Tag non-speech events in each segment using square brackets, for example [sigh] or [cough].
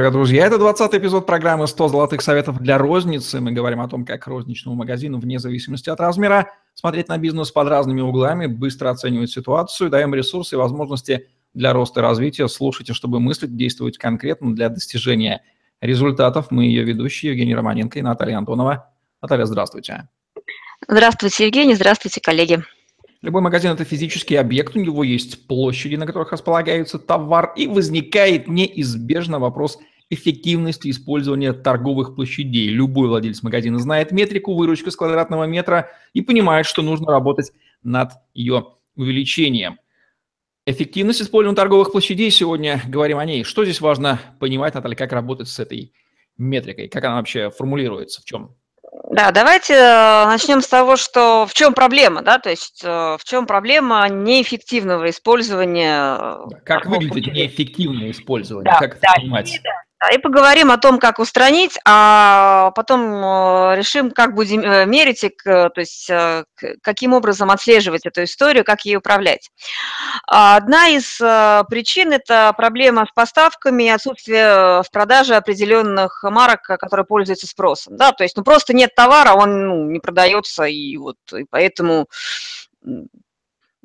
Привет, друзья! Это 20 эпизод программы «100 золотых советов для розницы». Мы говорим о том, как розничному магазину, вне зависимости от размера, смотреть на бизнес под разными углами, быстро оценивать ситуацию, даем ресурсы и возможности для роста и развития. Слушайте, чтобы мыслить, действовать конкретно для достижения результатов. Мы ее ведущие Евгений Романенко и Наталья Антонова. Наталья, здравствуйте. Здравствуйте, Евгений. Здравствуйте, коллеги. Любой магазин – это физический объект, у него есть площади, на которых располагается товар, и возникает неизбежно вопрос эффективности использования торговых площадей. Любой владелец магазина знает метрику выручка с квадратного метра и понимает, что нужно работать над ее увеличением. Эффективность использования торговых площадей, сегодня говорим о ней. Что здесь важно понимать, Наталья, как работать с этой метрикой, как она вообще формулируется, в чем да, давайте э, начнем с того, что в чем проблема, да, то есть э, в чем проблема неэффективного использования. Э, как выглядит неэффективное использование, да, как это да, понимать? Да, и поговорим о том, как устранить, а потом э, решим, как будем э, мерить, и, то есть э, каким образом отслеживать эту историю, как ей управлять. Одна из причин – это проблема с поставками и отсутствие в продаже определенных марок, которые пользуются спросом. Да? То есть ну, просто нет товара, он ну, не продается, и, вот, и поэтому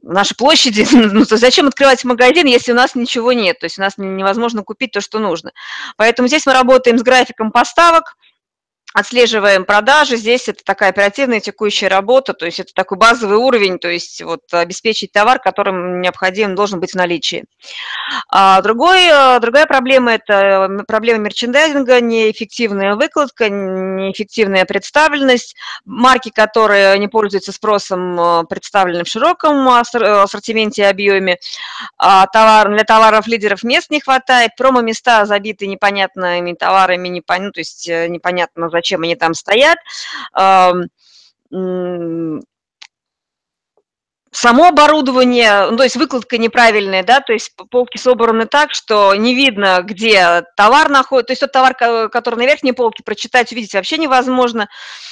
нашей площади, [laughs] ну, то зачем открывать магазин, если у нас ничего нет, то есть у нас невозможно купить то, что нужно. Поэтому здесь мы работаем с графиком поставок, отслеживаем продажи. Здесь это такая оперативная текущая работа, то есть это такой базовый уровень, то есть вот обеспечить товар, которым необходим, должен быть в наличии. А другой, э, другая проблема – это проблема мерчендайзинга, неэффективная выкладка, неэффективная представленность. Марки, которые не пользуются спросом, э, представлены в широком ассортименте и объеме. А товар, для товаров лидеров мест не хватает, промо-места забиты непонятными товарами, непон... ну, то есть э, непонятно зачем зачем они там стоят. Само оборудование, ну, то есть выкладка неправильная, да, то есть полки собраны так, что не видно, где товар находится, то есть тот товар, который на верхней полке, прочитать, увидеть вообще невозможно.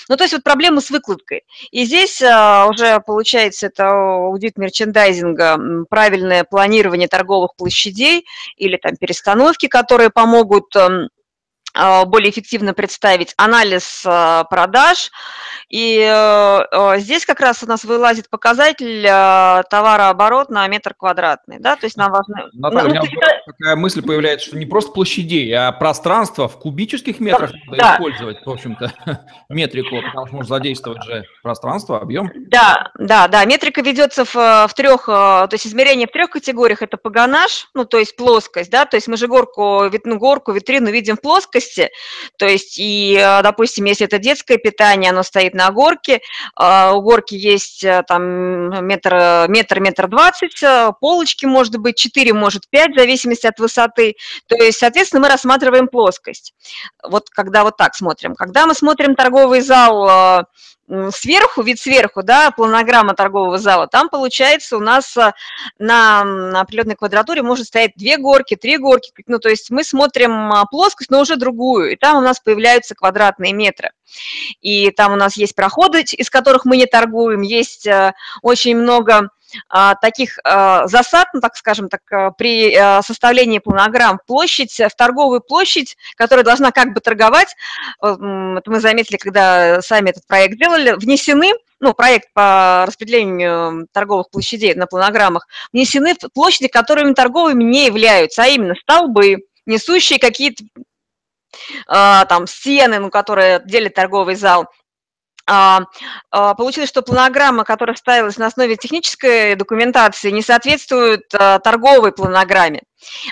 Ну, то есть вот проблемы с выкладкой. И здесь а, уже получается это аудит мерчендайзинга, правильное планирование торговых площадей или там перестановки, которые помогут более эффективно представить анализ а, продаж. И а, здесь как раз у нас вылазит показатель товарооборот на метр квадратный. Да? То есть нам важно... Наталья, ну, у меня это... такая мысль появляется, что не просто площадей, а пространство в кубических метрах да, надо да. использовать, в общем-то, [laughs] метрику, потому что можно задействовать же пространство, объем. Да, да, да. Метрика ведется в, в трех, то есть измерение в трех категориях. Это погонаж, ну, то есть плоскость, да, то есть мы же горку, ну, горку, витрину видим в плоскости, плоскости, то есть и, э, допустим, если это детское питание, оно стоит на горке, э, у горки есть э, там метр, метр, метр двадцать, полочки может быть 4, может 5, в зависимости от высоты, то есть, соответственно, мы рассматриваем плоскость, вот когда вот так смотрим. Когда мы смотрим торговый зал сверху, вид сверху, да, планограмма торгового зала, там получается у нас э, на, на определенной квадратуре может стоять две горки, три горки, ну, то есть мы смотрим а, плоскость, но уже другую, и там у нас появляются квадратные метры. И там у нас есть проходы, из которых мы не торгуем, есть э, очень много а, таких а, засад, ну, так скажем так, а, при составлении планограмм. Площадь, в торговую площадь, которая должна как бы торговать, это мы заметили, когда сами этот проект делали, внесены ну, проект по распределению торговых площадей на планограммах, внесены площади, которыми торговыми не являются, а именно столбы, несущие какие-то там стены, ну, которые делят торговый зал, а, а, получилось, что планограмма, которая ставилась на основе технической документации, не соответствует а, торговой планограмме.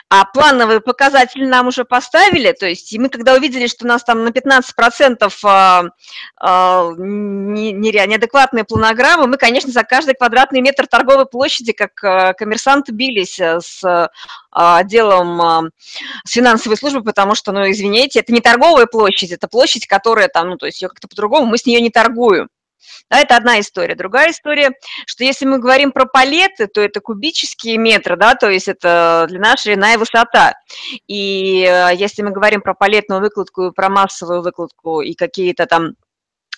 А плановые показатели нам уже поставили, то есть мы когда увидели, что у нас там на 15% а, а, неадекватные планограммы, мы, конечно, за каждый квадратный метр торговой площади, как а, коммерсанты, бились с отделом с финансовой службы, потому что, ну, извините, это не торговая площадь, это площадь, которая там, ну, то есть ее как-то по-другому, мы с нее не торгуем. Да, это одна история. Другая история, что если мы говорим про палеты, то это кубические метры, да, то есть это длина, ширина и высота. И э, если мы говорим про палетную выкладку, про массовую выкладку и какие-то там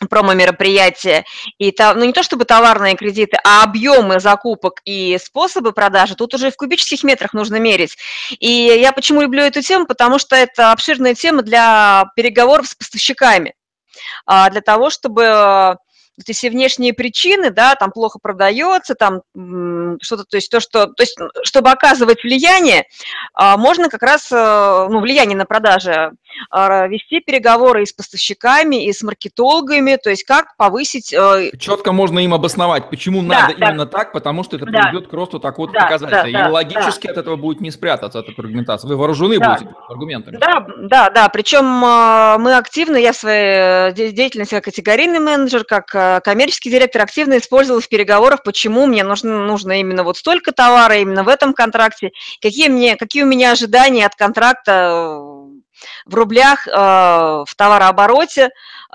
промо-мероприятия, и там, ну не то чтобы товарные кредиты, а объемы закупок и способы продажи, тут уже в кубических метрах нужно мерить. И я почему люблю эту тему, потому что это обширная тема для переговоров с поставщиками, а, для того, чтобы эти внешние причины, да, там плохо продается, там что-то, то есть то, что, то есть, чтобы оказывать влияние, а, можно как раз, э, ну, влияние на продажи, вести переговоры и с поставщиками, и с маркетологами, то есть как повысить... Э, Четко можно им обосновать, почему да, надо да. именно так, потому что это да. приведет к росту такого да, показателя. Да, и логически да. от этого будет не спрятаться, от этой аргументации. Вы вооружены да. будете аргументами. Да, да, да. Причем э, мы активно, я в своей деятельности как категорийный менеджер, как Э, коммерческий директор активно использовал в переговорах, почему мне нужно, нужно именно вот столько товара, именно в этом контракте, какие, мне, какие у меня ожидания от контракта э, в рублях, э, в товарообороте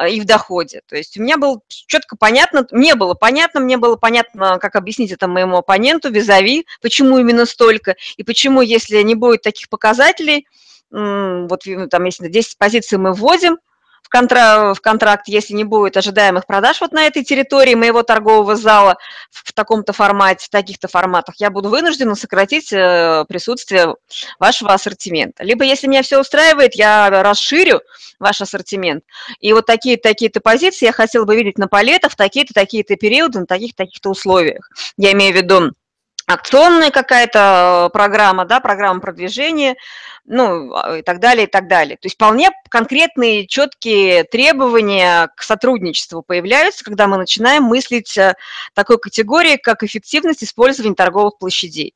и в доходе. То есть у меня было четко понятно, мне было понятно, мне было понятно, как объяснить это моему оппоненту, визави, почему именно столько, и почему, если не будет таких показателей, вот там, если 10 позиций мы вводим, в, контра в контракт, если не будет ожидаемых продаж вот на этой территории моего торгового зала в, в таком-то формате, в таких-то форматах, я буду вынуждена сократить э, присутствие вашего ассортимента. Либо, если меня все устраивает, я расширю ваш ассортимент. И вот такие-то такие позиции я хотела бы видеть на палетах такие-то такие-то периоды, на таких-то таких-то условиях. Я имею в виду акционная какая-то э, программа, да, программа продвижения, ну, а, и так далее, и так далее. То есть вполне конкретные, четкие требования к сотрудничеству появляются, когда мы начинаем мыслить э, такой категории, как эффективность использования торговых площадей.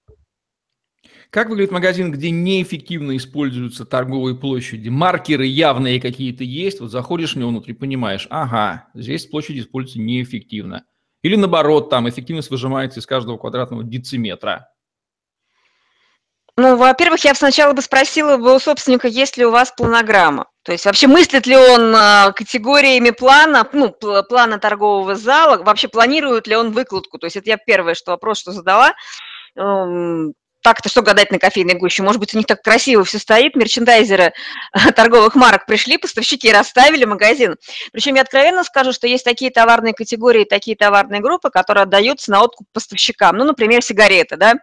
Как выглядит магазин, где неэффективно используются торговые площади? Маркеры явные какие-то есть, вот заходишь в него внутри, понимаешь, ага, здесь площадь используется неэффективно. Или наоборот, там эффективность выжимается из каждого квадратного дециметра. Ну, во-первых, я сначала бы спросила бы у собственника, есть ли у вас планограмма. То есть вообще мыслит ли он а, категориями плана, ну, плана торгового зала, вообще планирует ли он выкладку. То есть это я первое, что вопрос, что задала. Так-то что гадать на кофейной гуще? Может быть, у них так красиво все стоит, мерчендайзеры торговых марок пришли, поставщики расставили магазин. Причем я откровенно скажу, что есть такие товарные категории, такие товарные группы, которые отдаются на откуп поставщикам. Ну, например, сигареты, да.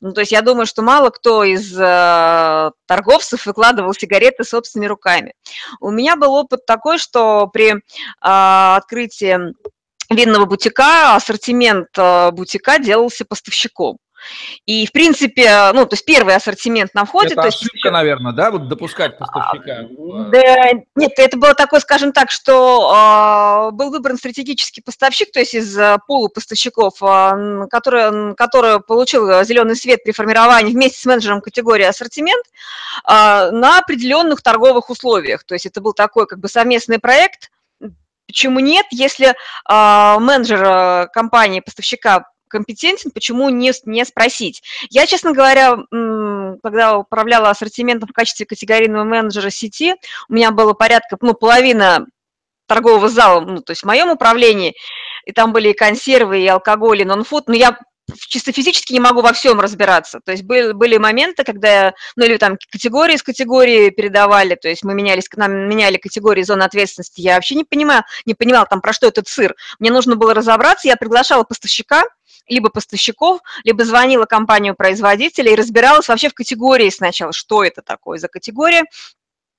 Ну, то есть я думаю, что мало кто из э, торговцев выкладывал сигареты собственными руками. У меня был опыт такой, что при э, открытии винного бутика ассортимент э, бутика делался поставщиком. И, в принципе, ну, то есть первый ассортимент на входе. Это то ошибка, есть... наверное, да, вот допускать поставщика? Да, нет, это было такое, скажем так, что э, был выбран стратегический поставщик, то есть из э, пула поставщиков, э, который, который получил зеленый свет при формировании вместе с менеджером категории ассортимент э, на определенных торговых условиях. То есть это был такой как бы совместный проект, Почему нет, если э, менеджер компании, поставщика компетентен, почему не, не спросить? Я, честно говоря, когда управляла ассортиментом в качестве категорийного менеджера сети, у меня было порядка, ну, половина торгового зала, ну, то есть в моем управлении, и там были и консервы, и алкоголь, и нон-фуд, но я чисто физически не могу во всем разбираться. То есть были, были моменты, когда, ну или там категории с категории передавали, то есть мы менялись, нам меняли категории зоны ответственности. Я вообще не понимаю, не понимала там, про что этот сыр. Мне нужно было разобраться, я приглашала поставщика, либо поставщиков, либо звонила компанию-производителя и разбиралась вообще в категории сначала, что это такое за категория,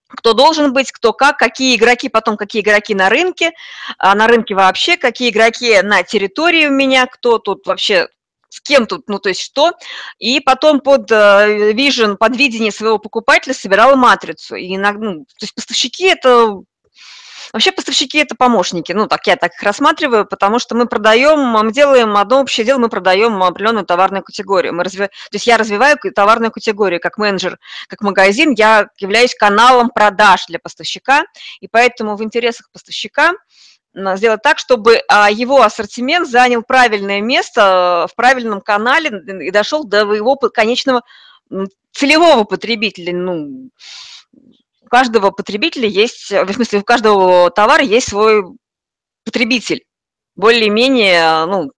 кто должен быть, кто как, какие игроки, потом какие игроки на рынке, а на рынке вообще, какие игроки на территории у меня, кто тут вообще с кем тут, ну, то есть что, и потом под vision, э, под видение своего покупателя собирала матрицу. И ну, то есть поставщики – это Вообще поставщики – это помощники, ну, так я так их рассматриваю, потому что мы продаем, мы делаем одно общее дело, мы продаем определенную товарную категорию. Мы развив... То есть я развиваю товарную категорию как менеджер, как магазин, я являюсь каналом продаж для поставщика, и поэтому в интересах поставщика сделать так, чтобы а, его ассортимент занял правильное место в правильном канале и дошел до его конечного целевого потребителя, ну, каждого потребителя есть, в смысле, у каждого товара есть свой потребитель, более-менее, ну,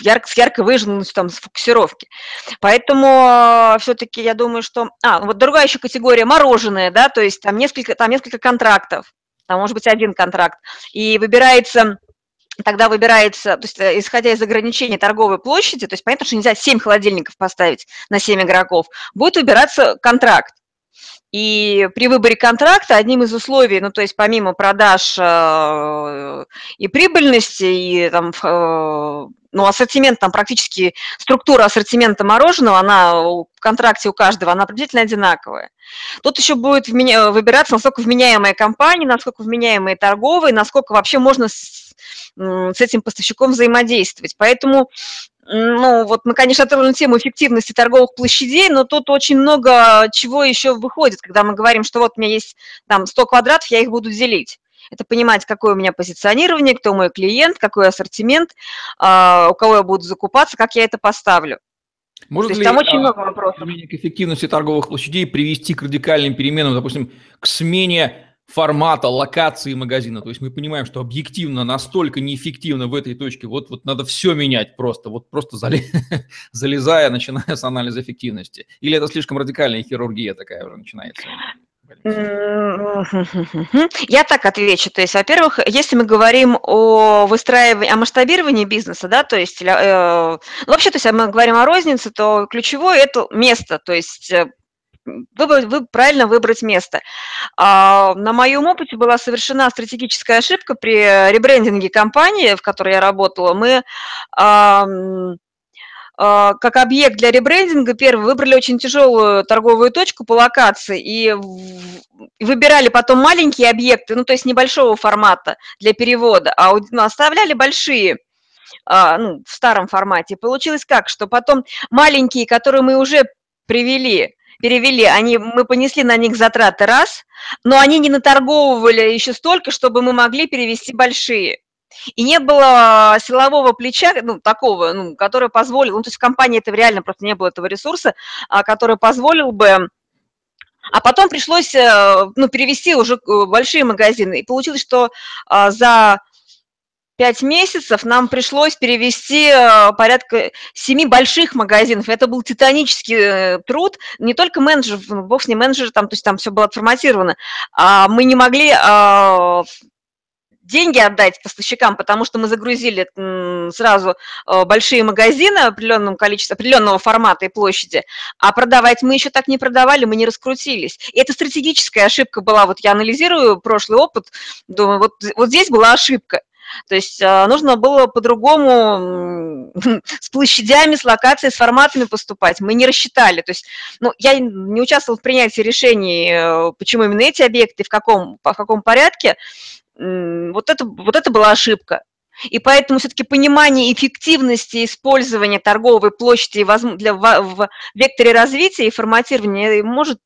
ярко, с ярко выраженностью там сфокусировки. Поэтому э, все-таки я думаю, что... А, вот другая еще категория мороженое, да, то есть там несколько, там несколько контрактов. там может быть один контракт, и выбирается тогда выбирается, то есть э, исходя из ограничений торговой площади, то есть понятно, что нельзя 7 холодильников поставить на 7 игроков, будет выбираться контракт. И при выборе контракта одним из условий, ну то есть помимо продаж э, и прибыльности, и там, э, ну ассортимент, там практически структура ассортимента мороженого, она в контракте у каждого, она приблизительно одинаковая. Тут еще будет выбираться, насколько вменяемая компания, насколько вменяемые торговые, насколько вообще можно с, этим поставщиком взаимодействовать. Поэтому ну, вот мы, конечно, отронули тему эффективности торговых площадей, но тут очень много чего еще выходит, когда мы говорим, что вот у меня есть там 100 квадратов, я их буду делить. Это понимать, какое у меня позиционирование, кто мой клиент, какой ассортимент, а, у кого я буду закупаться, как я это поставлю. Может ли там очень а, много вопросов. к эффективности торговых площадей привести к радикальным переменам, допустим, к смене формата, локации магазина. То есть мы понимаем, что объективно настолько неэффективно в этой точке. Вот, вот надо все менять просто, вот просто [laughs] залезая, начиная с анализа эффективности. Или это слишком радикальная хирургия такая уже начинается? [laughs] Я так отвечу. То есть, во-первых, если мы говорим о выстраивании, о масштабировании бизнеса, да, то есть, э, ну, вообще, то есть, мы говорим о рознице, то ключевое это место, то есть э, вы, правильно выбрать место. А, на моем опыте была совершена стратегическая ошибка при ребрендинге компании, в которой я работала. Мы а, а, как объект для ребрендинга первый выбрали очень тяжелую торговую точку по локации и выбирали потом маленькие объекты, ну то есть небольшого формата для перевода, а ну, оставляли большие ну, в старом формате. Получилось как, что потом маленькие, которые мы уже привели, перевели, они, мы понесли на них затраты раз, но они не наторговывали еще столько, чтобы мы могли перевести большие. И не было силового плеча, ну, такого, ну, которое позволило, ну, то есть в компании этого реально просто не было этого ресурса, а, который позволил бы а потом пришлось э, ну, перевести уже э, большие магазины. И получилось, что а, за пять месяцев нам пришлось перевести э, порядка семи больших магазинов. Это был титанический э, труд. Не только менеджер, ну, бог с ним менеджер, там, то есть там все было отформатировано. А мы не могли а, деньги отдать поставщикам, потому что мы загрузили сразу э, большие магазины определенного количества, определенного формата и площади, а продавать мы еще так не продавали, мы не раскрутились. И это стратегическая ошибка была. Вот я анализирую прошлый опыт, думаю, вот, вот здесь была ошибка. То есть а, нужно было по-другому [laughs] с площадями, с локацией, с форматами поступать. Мы не рассчитали. То есть ну, я не участвовала в принятии решений, э, почему именно эти объекты, в каком, в каком порядке. Вот это, вот это была ошибка. И поэтому все-таки понимание эффективности использования торговой площади для, в векторе развития и форматирования может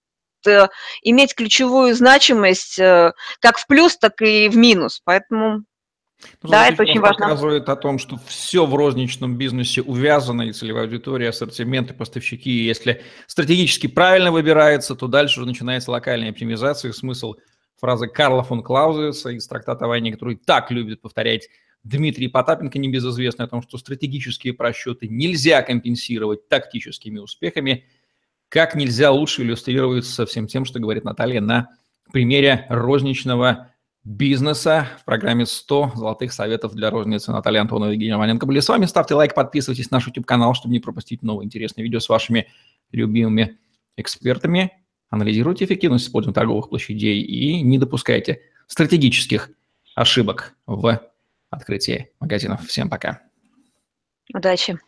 э, иметь ключевую значимость э, как в плюс, так и в минус. Поэтому ну, да, это очень важно. показывает о том, что все в розничном бизнесе увязано, и целевая аудитория, ассортименты, поставщики. И если стратегически правильно выбирается, то дальше уже начинается локальная оптимизация. Смысл фразы Карла фон Клаузеса из трактата о войне, который так любит повторять Дмитрий Потапенко, небезызвестный о том, что стратегические просчеты нельзя компенсировать тактическими успехами, как нельзя лучше иллюстрироваться всем тем, что говорит Наталья на примере розничного бизнеса в программе 100 золотых советов для розницы. Наталья Антонова и Евгения Романенко были с вами. Ставьте лайк, подписывайтесь на наш YouTube-канал, чтобы не пропустить новые интересные видео с вашими любимыми экспертами. Анализируйте эффективность использования торговых площадей и не допускайте стратегических ошибок в открытии магазинов. Всем пока. Удачи.